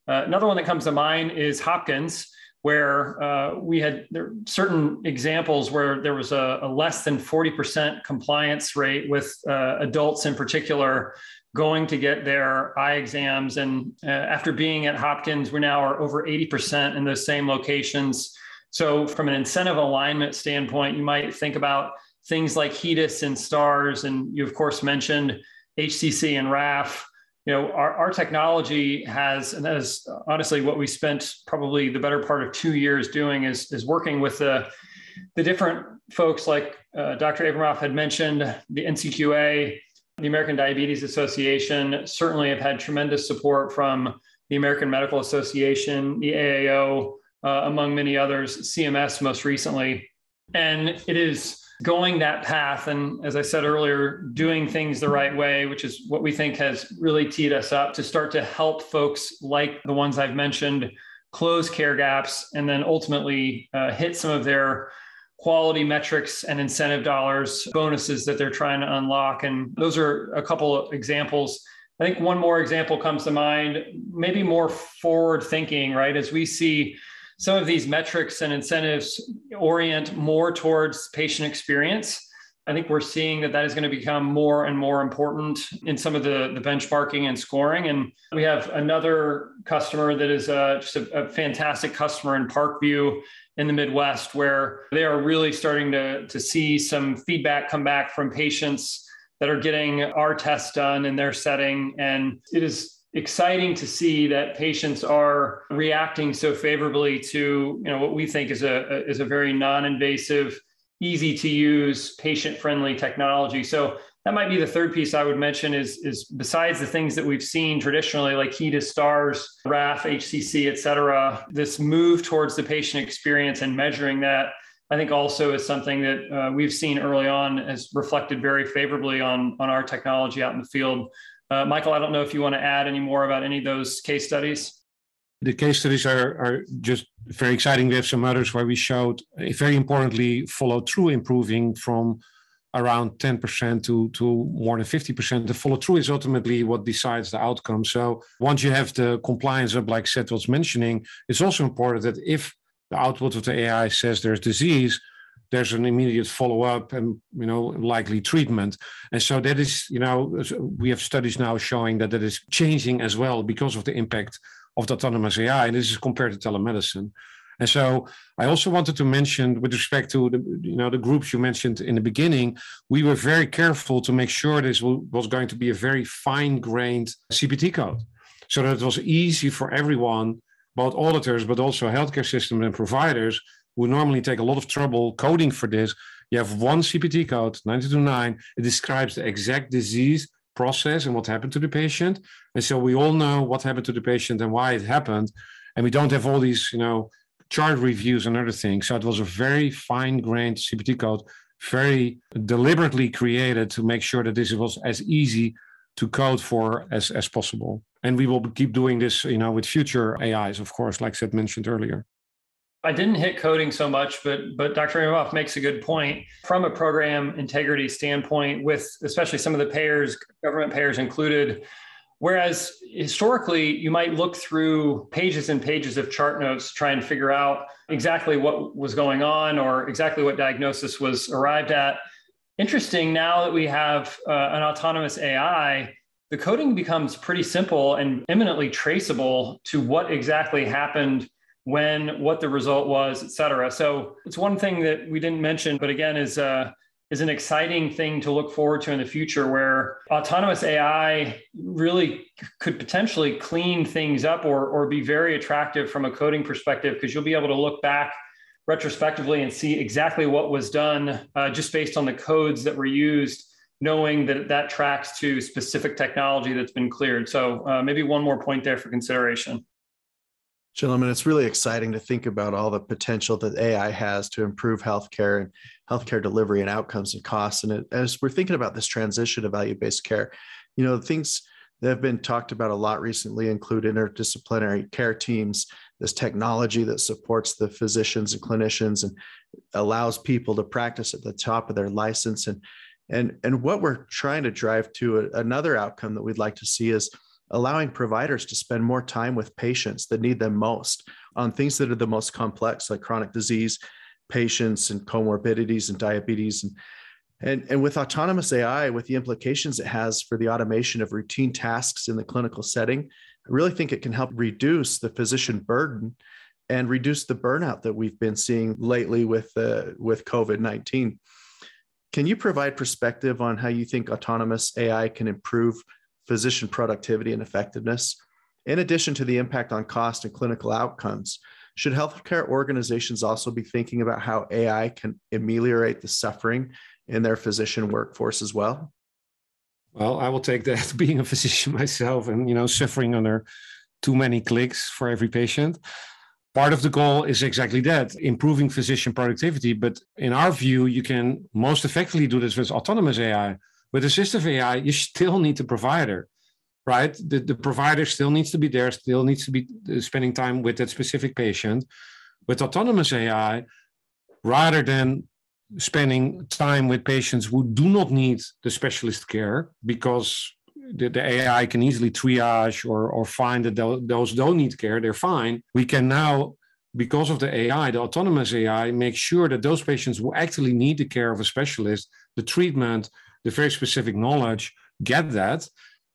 Speaker 3: Uh, another one that comes to mind is Hopkins, where uh, we had certain examples where there was a, a less than 40% compliance rate with uh, adults in particular going to get their eye exams. And uh, after being at Hopkins, we now are over 80% in those same locations. So, from an incentive alignment standpoint, you might think about things like HEDIS and STARS, and you, of course, mentioned HCC and RAF you know our, our technology has and that is honestly what we spent probably the better part of two years doing is is working with the the different folks like uh, dr abramoff had mentioned the ncqa the american diabetes association certainly have had tremendous support from the american medical association the aao uh, among many others cms most recently. And it is going that path and as i said earlier doing things the right way which is what we think has really teed us up to start to help folks like the ones i've mentioned close care gaps and then ultimately uh, hit some of their quality metrics and incentive dollars bonuses that they're trying to unlock and those are a couple of examples. I think one more example comes to mind maybe more forward thinking right? As we see some of these metrics and incentives orient more towards patient experience. I think we're seeing that that is going to become more and more important in some of the, the benchmarking and scoring. And we have another customer that is uh, just a, a fantastic customer in Parkview in the Midwest, where they are really starting to, to see some feedback come back from patients that are getting our tests done in their setting. And it is exciting to see that patients are reacting so favorably to you know what we think is a is a very non-invasive easy to use patient friendly technology so that might be the third piece i would mention is is besides the things that we've seen traditionally like HEDIS stars raf hcc et cetera this move towards the patient experience and measuring that I think also is something that uh, we've seen early on has reflected very favorably on, on our technology out in the field. Uh, Michael, I don't know if you want to add any more about any of those case studies.
Speaker 4: The case studies are, are just very exciting. We have some others where we showed, uh, very importantly, follow through improving from around 10% to, to more than 50%. The follow through is ultimately what decides the outcome. So once you have the compliance up, like Seth was mentioning, it's also important that if the output of the AI says there's disease, there's an immediate follow-up and you know likely treatment. And so that is you know we have studies now showing that that is changing as well because of the impact of the autonomous ai and this is compared to telemedicine. And so i also wanted to mention with respect to the you know the groups you mentioned in the beginning we were very careful to make sure this was going to be a very fine-grained cpt code. So that it was easy for everyone both auditors but also healthcare systems and providers who normally take a lot of trouble coding for this. You have one CPT code, 929. It describes the exact disease process and what happened to the patient. And so we all know what happened to the patient and why it happened. And we don't have all these, you know, chart reviews and other things. So it was a very fine-grained CPT code, very deliberately created to make sure that this was as easy to code for as, as possible. And we will keep doing this, you know, with future AIs, of course, like Seth mentioned earlier.
Speaker 3: I didn't hit coding so much, but but Dr. Abramoff makes a good point from a program integrity standpoint, with especially some of the payers, government payers included. Whereas historically, you might look through pages and pages of chart notes to try and figure out exactly what was going on or exactly what diagnosis was arrived at. Interesting now that we have uh, an autonomous AI, the coding becomes pretty simple and eminently traceable to what exactly happened when, what the result was, et cetera. So it's one thing that we didn't mention, but again, is uh, is an exciting thing to look forward to in the future where autonomous AI really could potentially clean things up or, or be very attractive from a coding perspective because you'll be able to look back retrospectively and see exactly what was done uh, just based on the codes that were used knowing that that tracks to specific technology that's been cleared so uh, maybe one more point there for consideration
Speaker 2: Gentlemen, it's really exciting to think about all the potential that AI has to improve healthcare and healthcare delivery and outcomes and costs. And as we're thinking about this transition to value based care, you know, things that have been talked about a lot recently include interdisciplinary care teams, this technology that supports the physicians and clinicians and allows people to practice at the top of their license. And, and, and what we're trying to drive to another outcome that we'd like to see is allowing providers to spend more time with patients that need them most on things that are the most complex, like chronic disease, patients, and comorbidities and diabetes. And, and, and with autonomous AI, with the implications it has for the automation of routine tasks in the clinical setting, I really think it can help reduce the physician burden and reduce the burnout that we've been seeing lately with, uh, with COVID 19. Can you provide perspective on how you think autonomous AI can improve physician productivity and effectiveness, in addition to the impact on cost and clinical outcomes. Should healthcare organizations also be thinking about how AI can ameliorate the suffering in their physician workforce as well?
Speaker 4: Well, I will take that being a physician myself and you know suffering under too many clicks for every patient. Part of the goal is exactly that, improving physician productivity. But in our view, you can most effectively do this with autonomous AI with assistive AI, you still need the provider, right? The, the provider still needs to be there, still needs to be uh, spending time with that specific patient. With autonomous AI, rather than spending time with patients who do not need the specialist care because the, the AI can easily triage or, or find that those don't need care, they're fine. We can now, because of the AI, the autonomous AI, make sure that those patients who actually need the care of a specialist, the treatment, the very specific knowledge get that.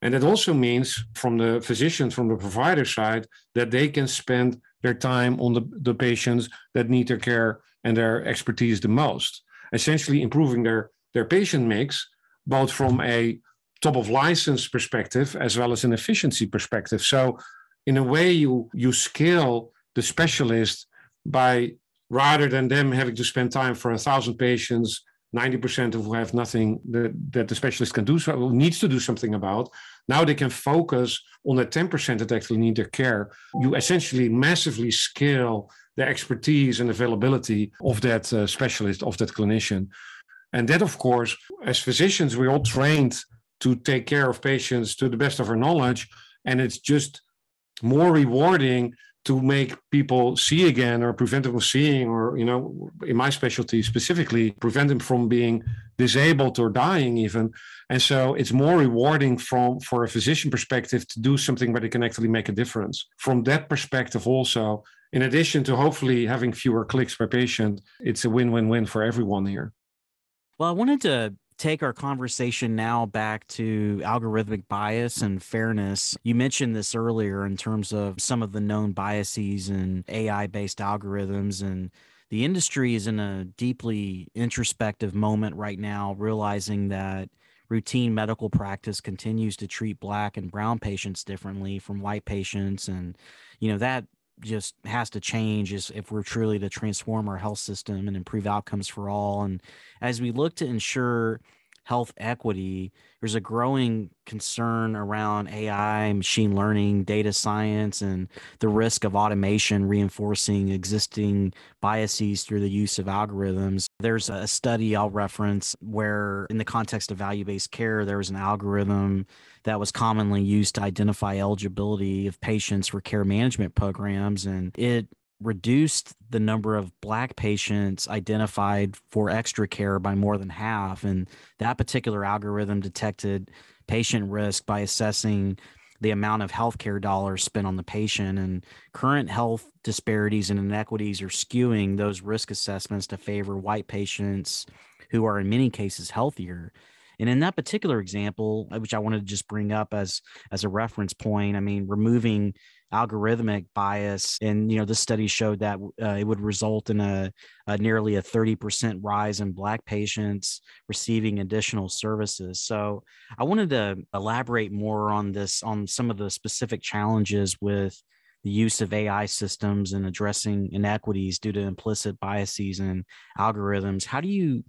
Speaker 4: And that also means from the physician, from the provider side, that they can spend their time on the, the patients that need their care and their expertise the most, essentially improving their, their patient mix, both from a top of license perspective as well as an efficiency perspective. So in a way you you scale the specialist by rather than them having to spend time for a thousand patients 90% of who have nothing that, that the specialist can do so needs to do something about now they can focus on the 10% that actually need their care. You essentially massively scale the expertise and availability of that uh, specialist of that clinician. And that of course as physicians we're all trained to take care of patients to the best of our knowledge and it's just more rewarding to make people see again or prevent them from seeing or you know in my specialty specifically prevent them from being disabled or dying even. And so it's more rewarding from for a physician perspective to do something where they can actually make a difference. From that perspective also in addition to hopefully having fewer clicks per patient it's a win-win-win for everyone here.
Speaker 1: Well i wanted to take our conversation now back to algorithmic bias and fairness. You mentioned this earlier in terms of some of the known biases and AI based algorithms. And the industry is in a deeply introspective moment right now, realizing that routine medical practice continues to treat black and brown patients differently from white patients. And, you know, that just has to change is if we're truly to transform our health system and improve outcomes for all. And as we look to ensure health equity, there's a growing concern around AI, machine learning, data science, and the risk of automation reinforcing existing biases through the use of algorithms. There's a study I'll reference where, in the context of value based care, there was an algorithm that was commonly used to identify eligibility of patients for care management programs, and it reduced the number of black patients identified for extra care by more than half and that particular algorithm detected patient risk by assessing the amount of healthcare dollars spent on the patient and current health disparities and inequities are skewing those risk assessments to favor white patients who are in many cases healthier and in that particular example which i wanted to just bring up as as a reference point i mean removing algorithmic bias and you know this study showed that uh, it would result in a, a, nearly a 30% rise in black patients receiving additional services. So i wanted to elaborate more on this on some of the specific challenges with the use of ai systems and addressing inequities due to implicit biases and algorithms. How do you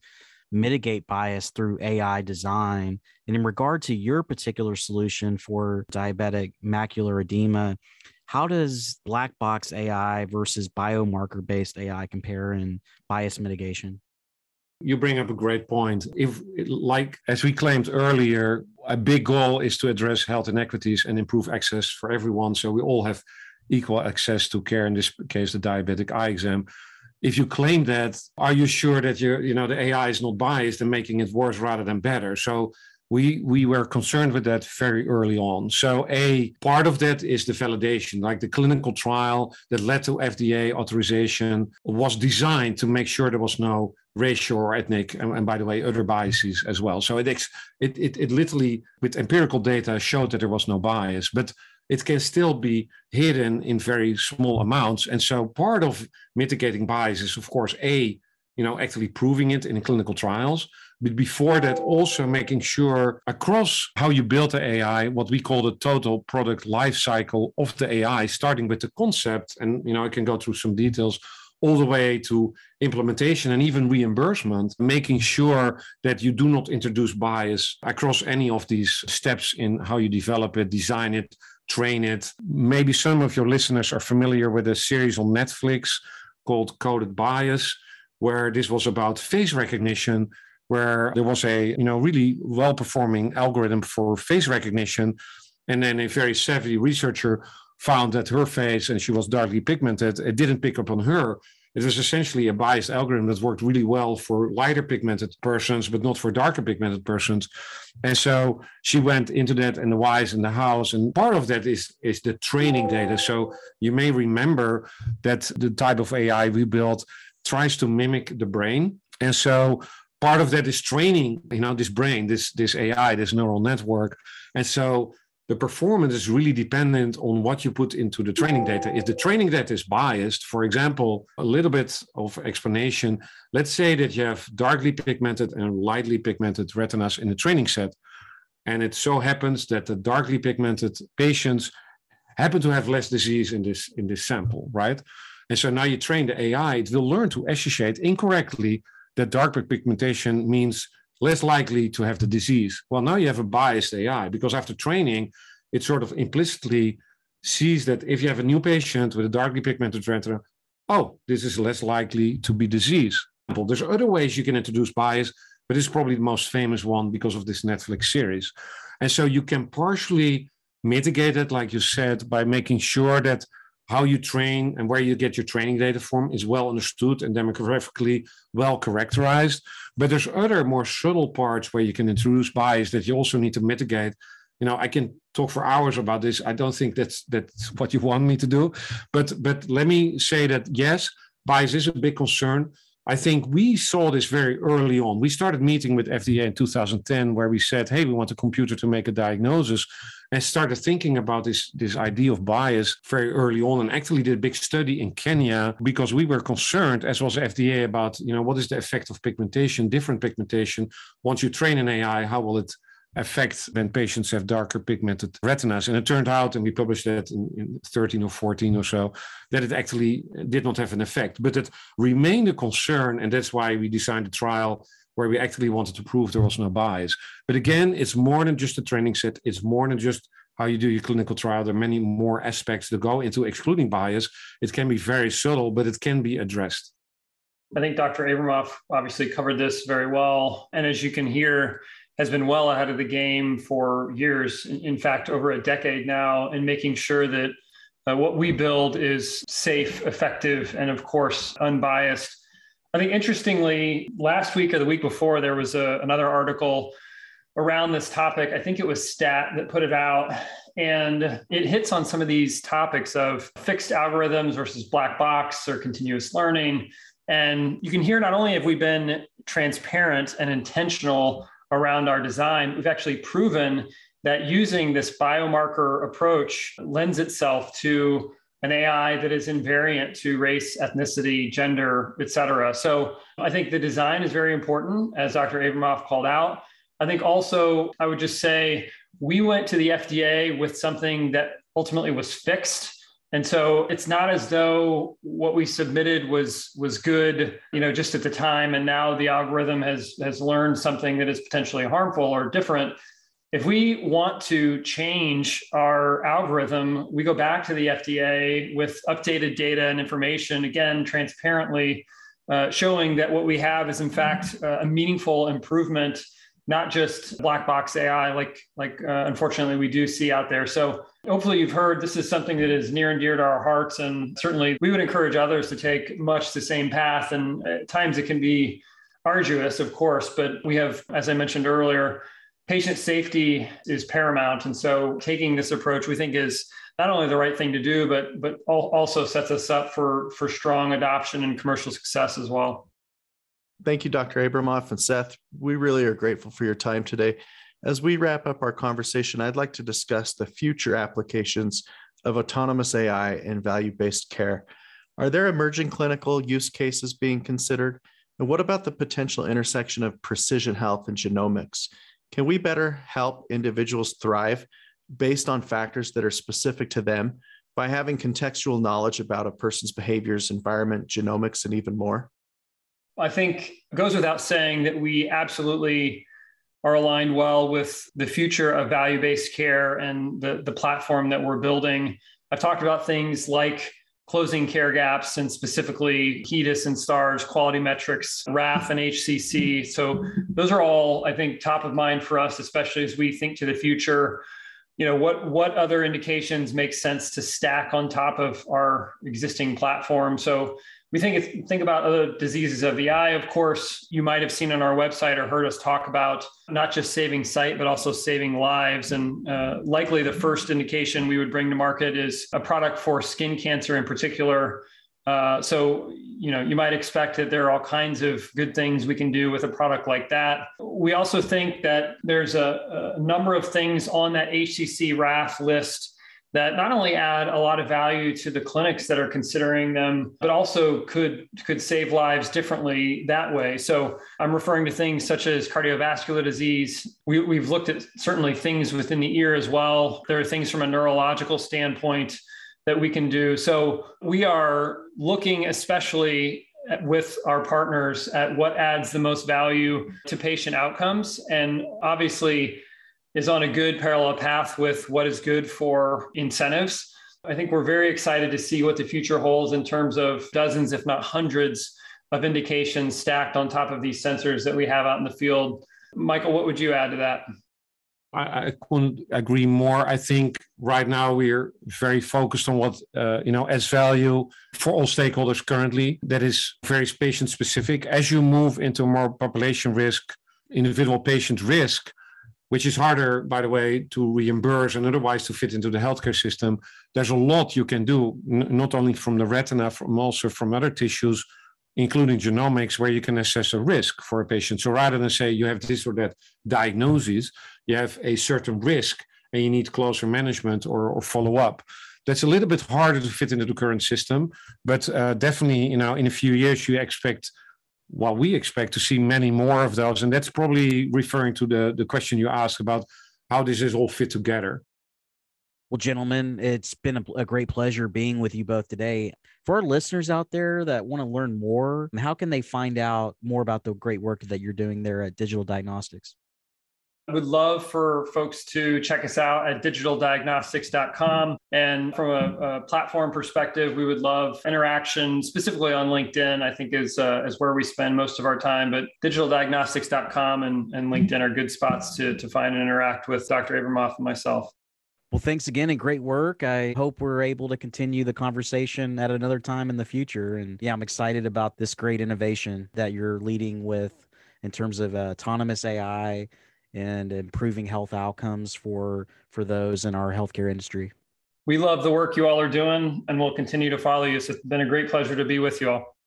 Speaker 1: mitigate bias through AI design. And in regard to your particular solution for diabetic macular edema, how does black box AI versus biomarker based AI compare in bias mitigation?
Speaker 4: You bring up a great point. If, like, as we claimed earlier, a big goal is to address health inequities and improve access for everyone. So we all have equal access to care, in this case, the diabetic eye exam. If you claim that, are you sure that you you know the AI is not biased and making it worse rather than better? So we we were concerned with that very early on. So a part of that is the validation, like the clinical trial that led to FDA authorization was designed to make sure there was no racial or ethnic, and, and by the way, other biases as well. So it, it it it literally with empirical data showed that there was no bias, but it can still be hidden in very small amounts. And so part of mitigating bias is, of course, a you know actually proving it in clinical trials but before that also making sure across how you build the ai what we call the total product life cycle of the ai starting with the concept and you know i can go through some details all the way to implementation and even reimbursement, making sure that you do not introduce bias across any of these steps in how you develop it, design it, train it. Maybe some of your listeners are familiar with a series on Netflix called Coded Bias, where this was about face recognition, where there was a you know really well performing algorithm for face recognition, and then a very savvy researcher found that her face and she was darkly pigmented. It didn't pick up on her it was essentially a biased algorithm that worked really well for lighter pigmented persons, but not for darker pigmented persons. And so she went into that and the whys and the hows. And part of that is, is the training data. So you may remember that the type of AI we built tries to mimic the brain. And so part of that is training, you know, this brain, this this AI, this neural network. And so the performance is really dependent on what you put into the training data. If the training data is biased, for example, a little bit of explanation, let's say that you have darkly pigmented and lightly pigmented retinas in the training set. And it so happens that the darkly pigmented patients happen to have less disease in this, in this sample, right? And so now you train the AI, it will learn to associate incorrectly that dark pigmentation means less likely to have the disease. Well, now you have a biased AI because after training, it sort of implicitly sees that if you have a new patient with a darkly pigmented retina, oh, this is less likely to be disease. There's other ways you can introduce bias, but it's probably the most famous one because of this Netflix series. And so you can partially mitigate it, like you said, by making sure that how you train and where you get your training data from is well understood and demographically well characterized. But there's other more subtle parts where you can introduce bias that you also need to mitigate. You know, I can talk for hours about this. I don't think that's that's what you want me to do. But but let me say that yes, bias is a big concern. I think we saw this very early on. We started meeting with FDA in 2010, where we said, "Hey, we want a computer to make a diagnosis," and started thinking about this this idea of bias very early on. And actually did a big study in Kenya because we were concerned, as was FDA, about you know what is the effect of pigmentation, different pigmentation. Once you train an AI, how will it effect when patients have darker pigmented retinas. And it turned out, and we published that in, in, 13 or 14 or so, that it actually did not have an effect. But it remained a concern, and that's why we designed a trial where we actually wanted to prove there was no bias. But again, it's more than just a training set, it's more than just how you do your clinical trial. There are many more aspects that go into excluding bias. It can be very subtle, but it can be addressed.
Speaker 3: I think Dr. Abramoff obviously covered this very well. And as you can hear, has been well ahead of the game for years, in fact, over a decade now, in making sure that uh, what we build is safe, effective, and of course, unbiased. I think interestingly, last week or the week before, there was a, another article around this topic. I think it was STAT that put it out. And it hits on some of these topics of fixed algorithms versus black box or continuous learning. And you can hear not only have we been transparent and intentional around our design, we've actually proven that using this biomarker approach lends itself to an AI that is invariant to race, ethnicity, gender, et cetera. So I think the design is very important, as Dr. Abramoff called out. I think also, I would just say we went to the FDA with something that ultimately was fixed and so it's not as though what we submitted was was good, you know, just at the time, and now the algorithm has has learned something that is potentially harmful or different. If we want to change our algorithm, we go back to the FDA with updated data and information, again, transparently uh, showing that what we have is, in fact, uh, a meaningful improvement, not just black box AI, like, like uh, unfortunately we do see out there. So hopefully you've heard this is something that is near and dear to our hearts. And certainly we would encourage others to take much the same path. And at times it can be arduous, of course, but we have, as I mentioned earlier, patient safety is paramount. And so taking this approach, we think is not only the right thing to do, but but also sets us up for for strong adoption and commercial success as well.
Speaker 2: Thank you, Dr. Abramoff and Seth. We really are grateful for your time today. As we wrap up our conversation, I'd like to discuss the future applications of autonomous AI in value based care. Are there emerging clinical use cases being considered? And what about the potential intersection of precision health and genomics? Can we better help individuals thrive based on factors that are specific to them by having contextual knowledge about a person's behaviors, environment, genomics, and even more?
Speaker 3: I think it goes without saying that we absolutely are aligned well with the future of value based care and the, the platform that we're building. I've talked about things like closing care gaps and specifically HEDIS and STARS, quality metrics, RAF and HCC. So those are all, I think, top of mind for us, especially as we think to the future. You know, what what other indications make sense to stack on top of our existing platform? So we think think about other diseases of the eye of course you might have seen on our website or heard us talk about not just saving sight but also saving lives and uh, likely the first indication we would bring to market is a product for skin cancer in particular uh, so you know you might expect that there are all kinds of good things we can do with a product like that we also think that there's a, a number of things on that hcc raf list that not only add a lot of value to the clinics that are considering them, but also could could save lives differently that way. So I'm referring to things such as cardiovascular disease. We, we've looked at certainly things within the ear as well. There are things from a neurological standpoint that we can do. So we are looking especially with our partners at what adds the most value to patient outcomes. And obviously, is on a good parallel path with what is good for incentives. I think we're very excited to see what the future holds in terms of dozens, if not hundreds, of indications stacked on top of these sensors that we have out in the field. Michael, what would you add to that?
Speaker 4: I, couldn't agree more. I think right now we're very focused on what uh, you know as value for all stakeholders currently. That is very patient specific. As you move into more population risk, individual patient risk, which is harder, by the way, to reimburse and otherwise to fit into the healthcare system. There's a lot you can do, n- not only from the retina, from also from other tissues, including genomics, where you can assess a risk for a patient. So rather than say you have this or that diagnosis, you have a certain risk and you need closer management or, or follow up. That's a little bit harder to fit into the current system, but uh, definitely, you know, in a few years, you expect well, we expect to see many more of those. And that's probably referring to the, the question you asked about how does this all fit together.
Speaker 1: Well, gentlemen, it's been a, a, great pleasure being with you both today. For our listeners out there that want to learn more, how can they find out more about the great work that you're doing there at Digital Diagnostics?
Speaker 3: Would love for folks to check us out at digitaldiagnostics.com. And from a, a platform perspective, we would love interaction, specifically on LinkedIn, I think is, uh, is where we spend most of our time. But digitaldiagnostics.com and, and LinkedIn are good spots to, to find and interact with Dr. Abramoff and myself.
Speaker 1: Well, thanks again and great work. I hope we're able to continue the conversation at another time in the future. And yeah, I'm excited about this great innovation that you're leading with in terms of uh, autonomous AI and improving health outcomes for for those in our healthcare industry.
Speaker 3: We love the work you all are doing, and we'll continue to follow you. So it's been a great pleasure to be with you all.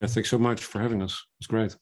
Speaker 4: Yeah, thanks so much for having us. It's great.